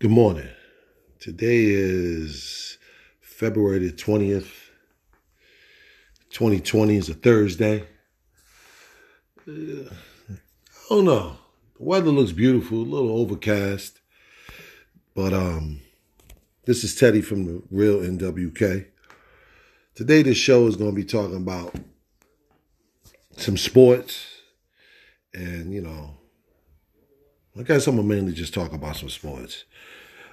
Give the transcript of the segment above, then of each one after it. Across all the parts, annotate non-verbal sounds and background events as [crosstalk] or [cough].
Good morning. Today is February the 20th, 2020 is a Thursday. Uh, I don't know. The weather looks beautiful, a little overcast. But um this is Teddy from the Real NWK. Today this show is going to be talking about some sports and, you know, I guess I'm gonna mainly just talk about some sports.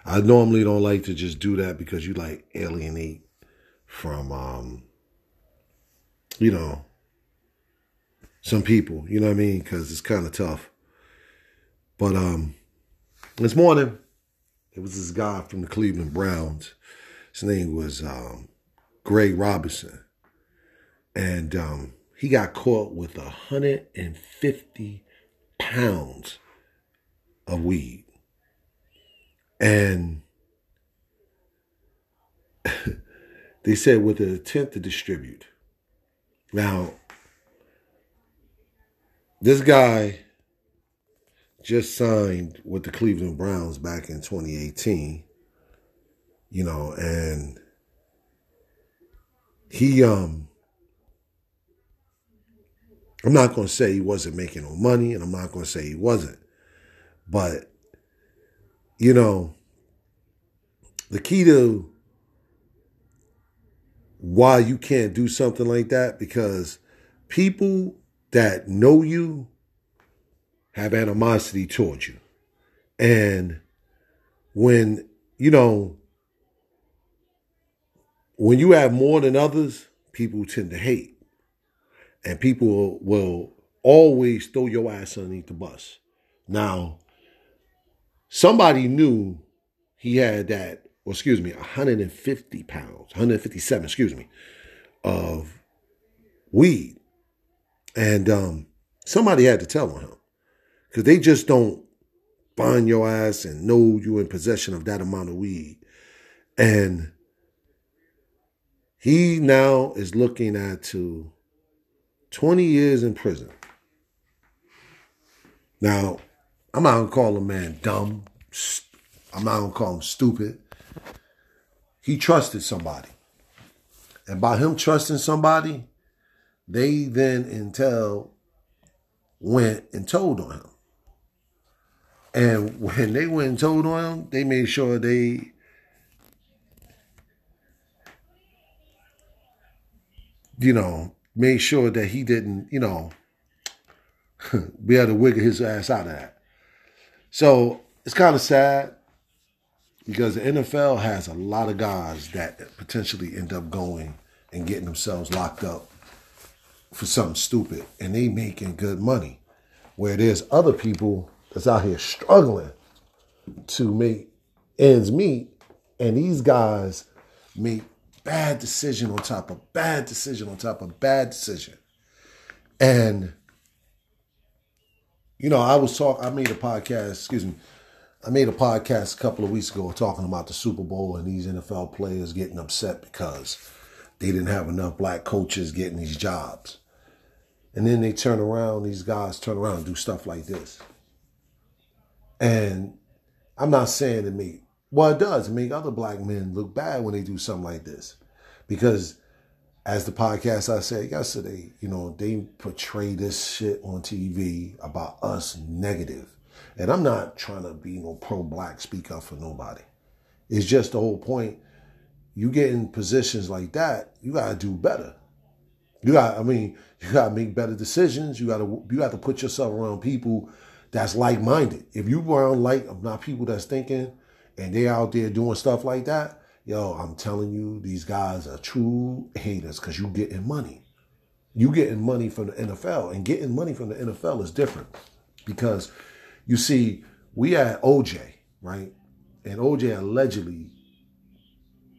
I normally don't like to just do that because you like alienate from um you know some people, you know what I mean? Cuz it's kind of tough. But um this morning it was this guy from the Cleveland Browns. His name was um Greg Robinson. And um he got caught with 150 pounds of weed. And [laughs] they said with an intent to distribute. Now, this guy just signed with the Cleveland Browns back in 2018, you know, and he um I'm not going to say he wasn't making no money and I'm not going to say he wasn't. But, you know, the key to why you can't do something like that, because people that know you have animosity towards you. And when, you know, when you have more than others, people tend to hate. And people will always throw your ass underneath the bus. Now, somebody knew he had that, or excuse me, 150 pounds, 157, excuse me, of weed. And um, somebody had to tell on him because they just don't find your ass and know you in possession of that amount of weed. And he now is looking at to 20 years in prison. Now, I'm not gonna call a man dumb. I'm not gonna call him stupid. He trusted somebody. And by him trusting somebody, they then Intel went and told on him. And when they went and told on him, they made sure they you know, made sure that he didn't, you know, [laughs] be able to wiggle his ass out of that. So it's kind of sad because the NFL has a lot of guys that potentially end up going and getting themselves locked up for something stupid and they making good money. Where there's other people that's out here struggling to make ends meet, and these guys make bad decision on top of bad decision on top of bad decision. And you know, I was talking, I made a podcast, excuse me, I made a podcast a couple of weeks ago talking about the Super Bowl and these NFL players getting upset because they didn't have enough black coaches getting these jobs. And then they turn around, these guys turn around and do stuff like this. And I'm not saying to me, well, it does make other black men look bad when they do something like this. Because as the podcast I said yesterday, you know, they portray this shit on TV about us negative. And I'm not trying to be no pro black speak up for nobody. It's just the whole point. You get in positions like that, you gotta do better. You got, I mean, you gotta make better decisions. You gotta, you got to put yourself around people that's like minded. If you around like not people that's thinking and they out there doing stuff like that, yo, I'm telling you, these guys are true haters because you getting money. You getting money from the NFL, and getting money from the NFL is different because you see, we had OJ, right? And OJ allegedly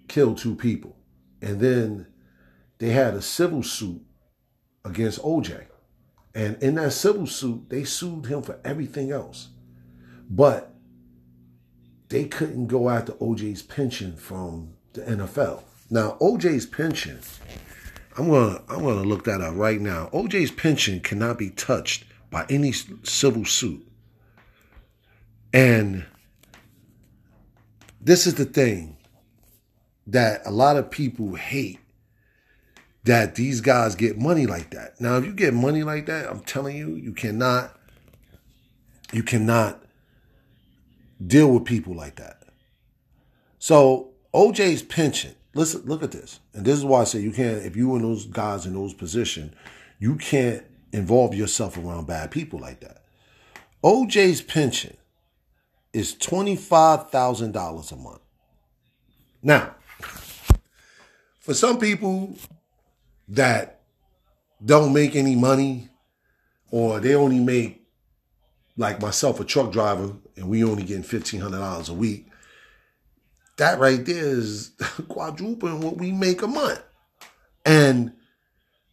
killed two people. And then they had a civil suit against OJ. And in that civil suit, they sued him for everything else. But they couldn't go after OJ's pension from the NFL. Now, OJ's pension, I'm gonna I'm gonna look that up right now. OJ's pension cannot be touched by any civil suit. And this is the thing that a lot of people hate that these guys get money like that. Now, if you get money like that, I'm telling you, you cannot, you cannot deal with people like that. So OJ's pension. Listen, look at this, and this is why I say you can't. If you and those guys in those positions, you can't involve yourself around bad people like that. OJ's pension is twenty five thousand dollars a month. Now, for some people, that don't make any money or they only make like myself a truck driver and we only getting $1500 a week that right there is [laughs] quadrupling what we make a month and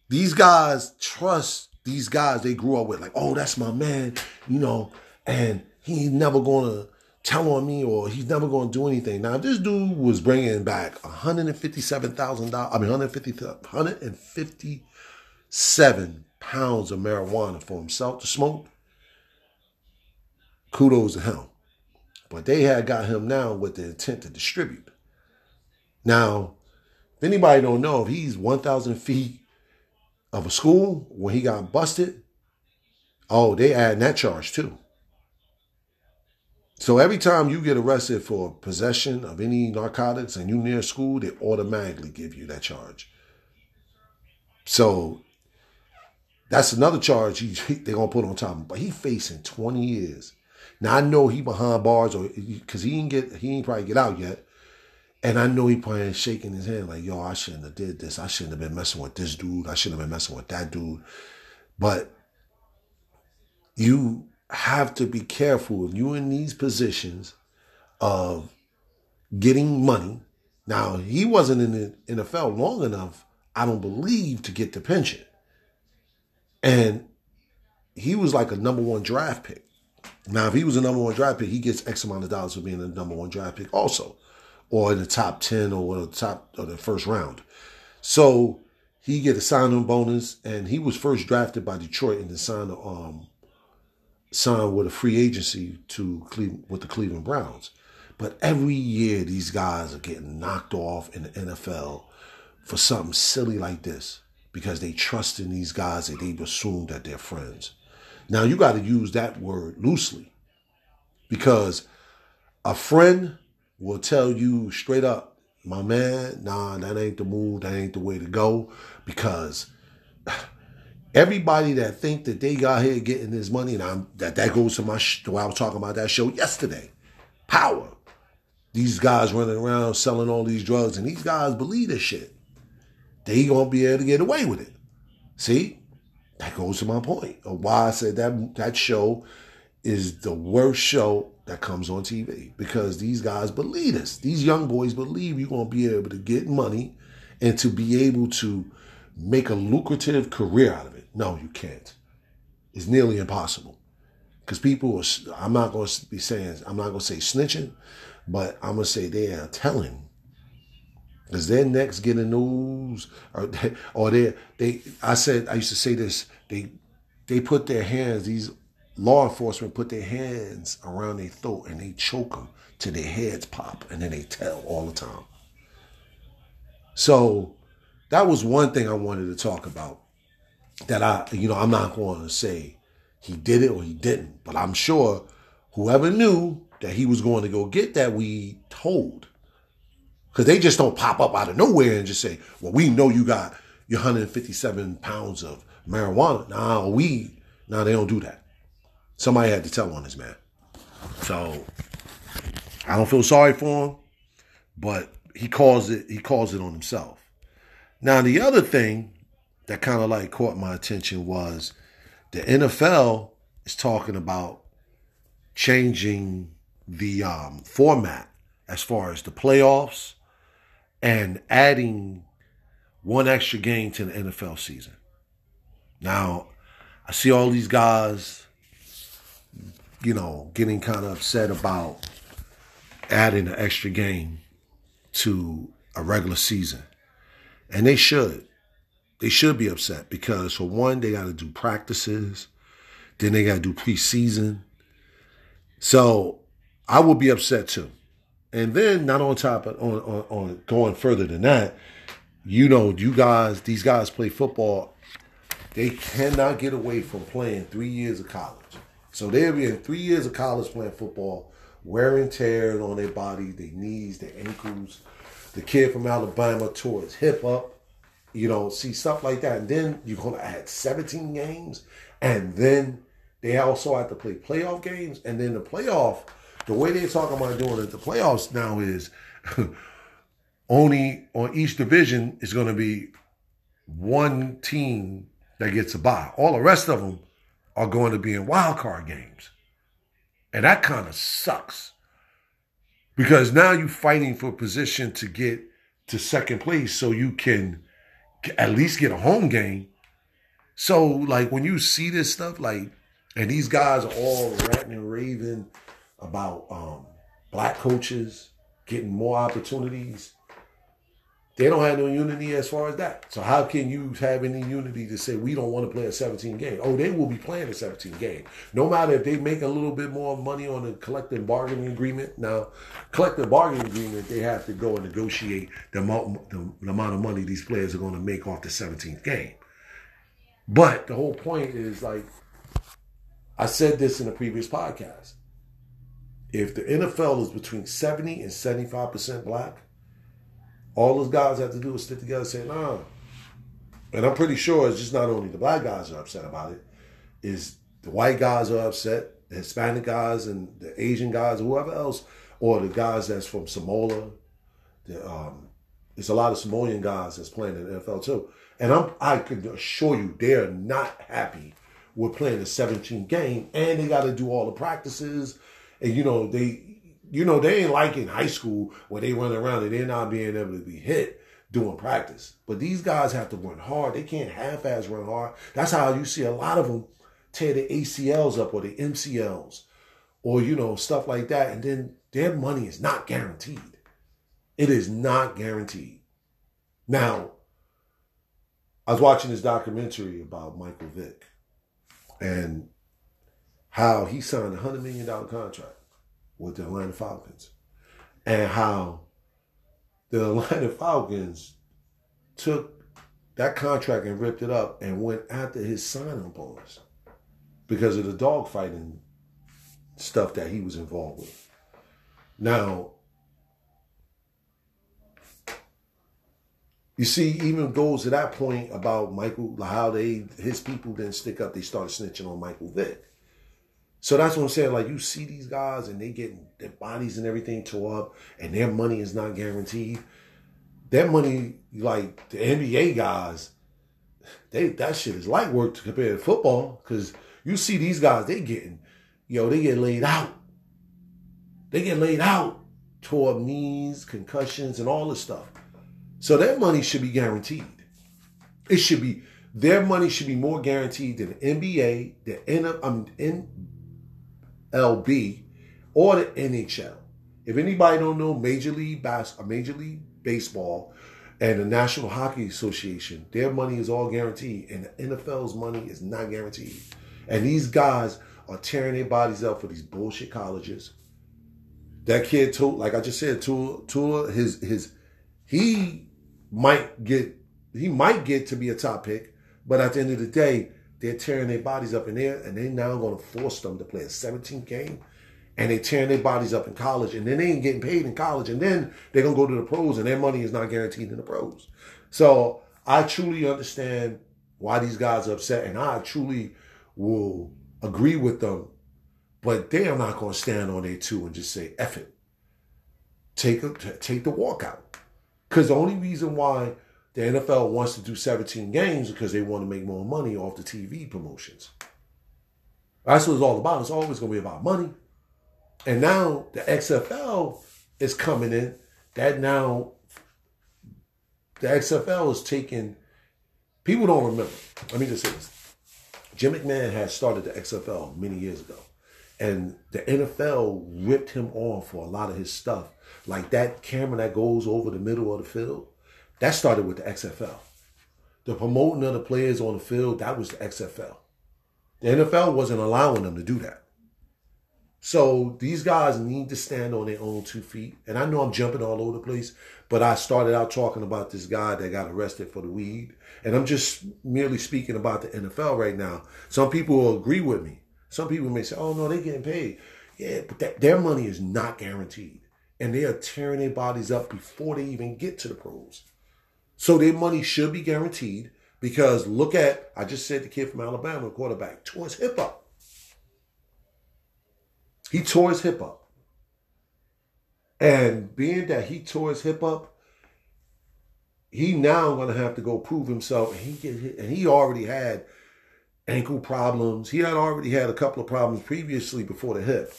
these guys trust these guys they grew up with like oh that's my man you know and he's never gonna tell on me or he's never to do anything. Now, if this dude was bringing back $157,000, I mean, 150, 157 pounds of marijuana for himself to smoke, kudos to him. But they had got him now with the intent to distribute. Now, if anybody don't know, if he's 1,000 feet of a school when he got busted, oh, they add that charge too. So every time you get arrested for possession of any narcotics and you near school, they automatically give you that charge. So that's another charge he, [laughs] they're gonna put on top of him. But he facing 20 years. Now I know he behind bars or because he ain't get he ain't probably get out yet. And I know he probably shaking his hand like, yo, I shouldn't have did this. I shouldn't have been messing with this dude. I shouldn't have been messing with that dude. But you have to be careful if you're in these positions of getting money. Now, he wasn't in the NFL long enough, I don't believe, to get the pension. And he was like a number one draft pick. Now, if he was a number one draft pick, he gets X amount of dollars for being a number one draft pick also, or in the top 10 or the top or the first round. So he get a signing bonus, and he was first drafted by Detroit and then signed um, signed with a free agency to Cleveland, with the Cleveland Browns. But every year, these guys are getting knocked off in the NFL for something silly like this because they trust in these guys that they've assumed that they're friends. Now, you got to use that word loosely because a friend will tell you straight up, my man, nah, that ain't the move, that ain't the way to go because Everybody that think that they got here getting this money, and I'm, that that goes to my sh- to I was talking about that show yesterday. Power. These guys running around selling all these drugs, and these guys believe this shit. They gonna be able to get away with it. See, that goes to my point of why I said that that show is the worst show that comes on TV because these guys believe this. These young boys believe you're gonna be able to get money and to be able to make a lucrative career out of it. No, you can't. It's nearly impossible. Because people are, I'm not going to be saying, I'm not going to say snitching, but I'm going to say they are telling. Because their necks getting news, or they, or they, they, I said, I used to say this, they, they put their hands, these law enforcement put their hands around their throat and they choke them till their heads pop and then they tell all the time. So that was one thing I wanted to talk about that I, you know, I'm not going to say he did it or he didn't, but I'm sure whoever knew that he was going to go get that weed told. Because they just don't pop up out of nowhere and just say, well, we know you got your 157 pounds of marijuana. Nah, weed. Nah, they don't do that. Somebody had to tell on this man. So I don't feel sorry for him, but he calls it he calls it on himself. Now the other thing that kind of like caught my attention was the NFL is talking about changing the um, format as far as the playoffs and adding one extra game to the NFL season. Now, I see all these guys, you know, getting kind of upset about adding an extra game to a regular season. And they should they should be upset because for one, they got to do practices, then they got to do preseason. So I would be upset too. And then not on top of on, on, on going further than that, you know, you guys, these guys play football. They cannot get away from playing three years of college. So they'll be in three years of college playing football, wearing tears on their body, their knees, their ankles. The kid from Alabama tore his hip up. You know, see stuff like that. And then you're gonna add 17 games, and then they also have to play playoff games, and then the playoff the way they're talking about doing it, the playoffs now is [laughs] only on each division is going to be one team that gets a bye. All the rest of them are going to be in wild card games. And that kind of sucks. Because now you're fighting for position to get to second place so you can at least get a home game. So, like, when you see this stuff, like, and these guys are all ranting and raving about um, black coaches getting more opportunities. They don't have no unity as far as that. So how can you have any unity to say we don't want to play a 17 game? Oh, they will be playing a 17 game. No matter if they make a little bit more money on the collective bargaining agreement. Now, collective bargaining agreement, they have to go and negotiate the amount, the, the amount of money these players are going to make off the 17th game. But the whole point is like, I said this in a previous podcast if the NFL is between 70 and 75% black, all those guys have to do is stick together and say, nah. And I'm pretty sure it's just not only the black guys are upset about it, is the white guys are upset, the Hispanic guys and the Asian guys, whoever else, or the guys that's from Samoa. The, um, there's a lot of Samoan guys that's playing in the NFL too. And I'm, I can assure you, they're not happy with playing a 17 game, and they got to do all the practices and you know they you know they ain't like in high school where they run around and they're not being able to be hit doing practice. But these guys have to run hard. They can't half-ass run hard. That's how you see a lot of them tear the ACLs up or the MCLs or you know stuff like that, and then their money is not guaranteed. It is not guaranteed. Now, I was watching this documentary about Michael Vick, and how he signed a $100 million contract with the Atlanta Falcons and how the Atlanta Falcons took that contract and ripped it up and went after his signing bonus because of the dogfighting stuff that he was involved with. Now, you see, even goes to that point about Michael, how they his people didn't stick up. They started snitching on Michael Vick. So that's what I'm saying. Like you see these guys and they getting their bodies and everything tore up, and their money is not guaranteed. Their money, like the NBA guys, they that shit is light work to compare to football. Cause you see these guys, they getting, yo, they get laid out. They get laid out, tore up knees, concussions, and all this stuff. So their money should be guaranteed. It should be their money should be more guaranteed than the NBA, the um, N, MLB or the NHL. If anybody don't know Major League Bas- uh, Major League Baseball and the National Hockey Association, their money is all guaranteed, and the NFL's money is not guaranteed. And these guys are tearing their bodies up for these bullshit colleges. That kid told, like I just said, Tua, Tua, his his he might get he might get to be a top pick, but at the end of the day, they're tearing their bodies up in there, and they're now going to force them to play a 17 game, and they're tearing their bodies up in college, and then they ain't getting paid in college, and then they're gonna go to the pros, and their money is not guaranteed in the pros. So I truly understand why these guys are upset, and I truly will agree with them, but they are not going to stand on their two and just say "eff it." Take a, take the walkout, because the only reason why the NFL wants to do 17 games because they want to make more money off the TV promotions. That's what it's all about. It's always going to be about money. And now the XFL is coming in. That now the XFL is taking. People don't remember. Let me just say this. Jim McMahon had started the XFL many years ago, and the NFL ripped him off for a lot of his stuff, like that camera that goes over the middle of the field. That started with the XFL. The promoting of the players on the field, that was the XFL. The NFL wasn't allowing them to do that. So these guys need to stand on their own two feet. And I know I'm jumping all over the place, but I started out talking about this guy that got arrested for the weed. And I'm just merely speaking about the NFL right now. Some people will agree with me. Some people may say, oh no, they're getting paid. Yeah, but that, their money is not guaranteed. And they are tearing their bodies up before they even get to the pros. So their money should be guaranteed because look at, I just said the kid from Alabama, quarterback, tore his hip up. He tore his hip up. And being that he tore his hip up, he now going to have to go prove himself. And he get and he already had ankle problems. He had already had a couple of problems previously before the hip.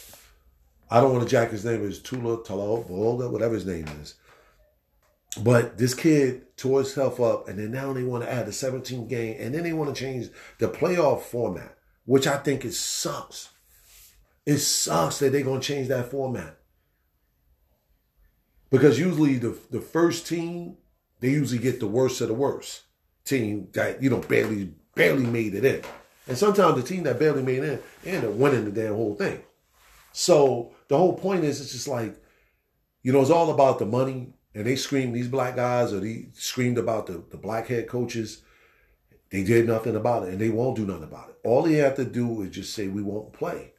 I don't want to jack his name. It's Tula Talo whatever his name is. But this kid tore himself up, and then now they want to add the 17 game, and then they want to change the playoff format, which I think it sucks. It sucks that they're gonna change that format. Because usually the the first team, they usually get the worst of the worst team that, you know, barely barely made it in. And sometimes the team that barely made it in end up winning the damn whole thing. So the whole point is it's just like, you know, it's all about the money. And they screamed, these black guys, or they screamed about the, the black head coaches. They did nothing about it, and they won't do nothing about it. All they have to do is just say, we won't play.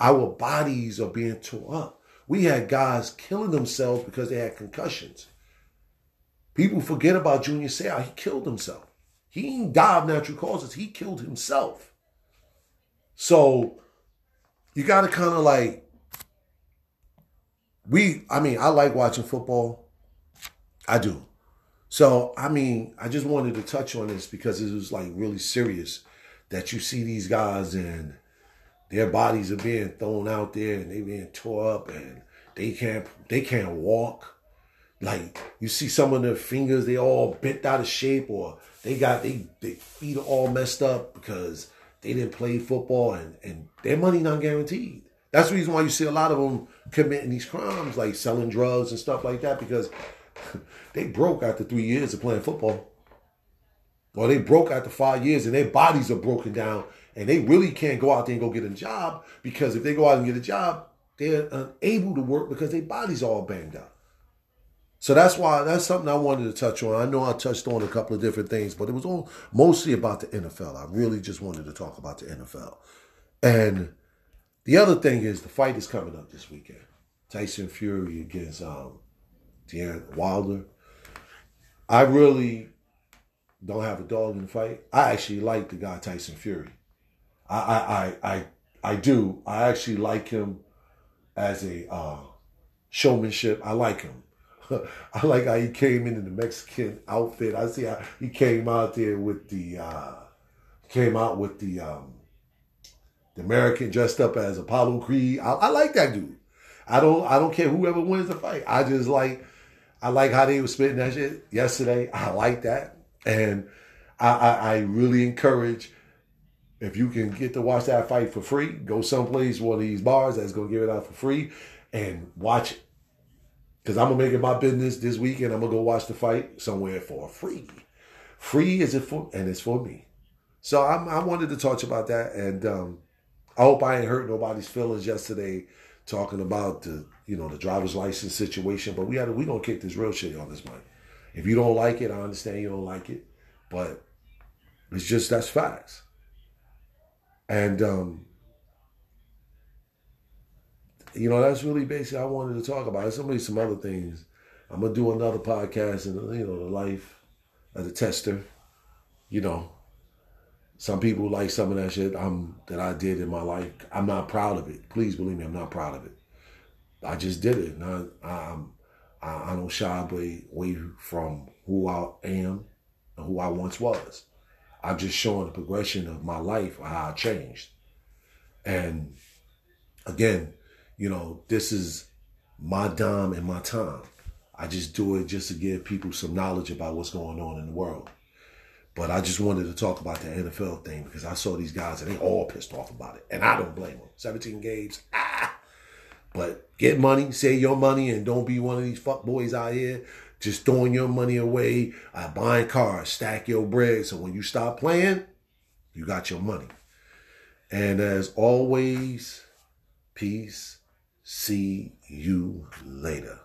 Our bodies are being torn up. We had guys killing themselves because they had concussions. People forget about Junior Seau. He killed himself. He didn't die of natural causes. He killed himself. So you got to kind of like, we, I mean, I like watching football. I do. So, I mean, I just wanted to touch on this because it was like really serious that you see these guys and their bodies are being thrown out there and they being tore up and they can't they can't walk. Like you see some of their fingers, they all bent out of shape or they got they their feet all messed up because they didn't play football and, and their money not guaranteed. That's the reason why you see a lot of them committing these crimes, like selling drugs and stuff like that, because [laughs] they broke after three years of playing football. Or they broke after five years and their bodies are broken down and they really can't go out there and go get a job because if they go out and get a job, they're unable to work because their body's all banged up. So that's why that's something I wanted to touch on. I know I touched on a couple of different things, but it was all mostly about the NFL. I really just wanted to talk about the NFL. And the other thing is the fight is coming up this weekend. Tyson Fury against um Deontay Wilder. I really don't have a dog in the fight. I actually like the guy Tyson Fury. I I I I, do. I actually like him as a uh, showmanship. I like him. [laughs] I like how he came in in the Mexican outfit. I see how he came out there with the uh, came out with the um, the American dressed up as Apollo Creed. I, I, like that dude. I don't I don't care whoever wins the fight. I just like I like how they were spitting that shit yesterday. I like that, and I, I, I really encourage if you can get to watch that fight for free, go someplace, one of these bars that's to give it out for free and watch it. Because I'm to make it my business this weekend. I'm to go watch the fight somewhere for free. Free is it for, and it's for me. So I'm, i wanted to talk about that. And um, I hope I ain't hurt nobody's feelings yesterday talking about the, you know, the driver's license situation. But we had we to kick this real shit on this mic. If you don't like it, I understand you don't like it. But it's just, that's facts. And um, you know, that's really basically I wanted to talk about. There's gonna be some other things. I'm gonna do another podcast and you know the life of the tester. You know, some people like some of that shit I'm that I did in my life. I'm not proud of it. Please believe me, I'm not proud of it. I just did it. I'm, I, I don't shy away, away from who I am and who I once was. I'm just showing the progression of my life, how I changed. And again, you know, this is my dime and my time. I just do it just to give people some knowledge about what's going on in the world. But I just wanted to talk about the NFL thing because I saw these guys and they all pissed off about it. And I don't blame them. 17 games, ah. But get money, save your money, and don't be one of these fuck boys out here just throwing your money away, uh, buying cars, stack your bread. So when you stop playing, you got your money. And as always, Peace. See you later.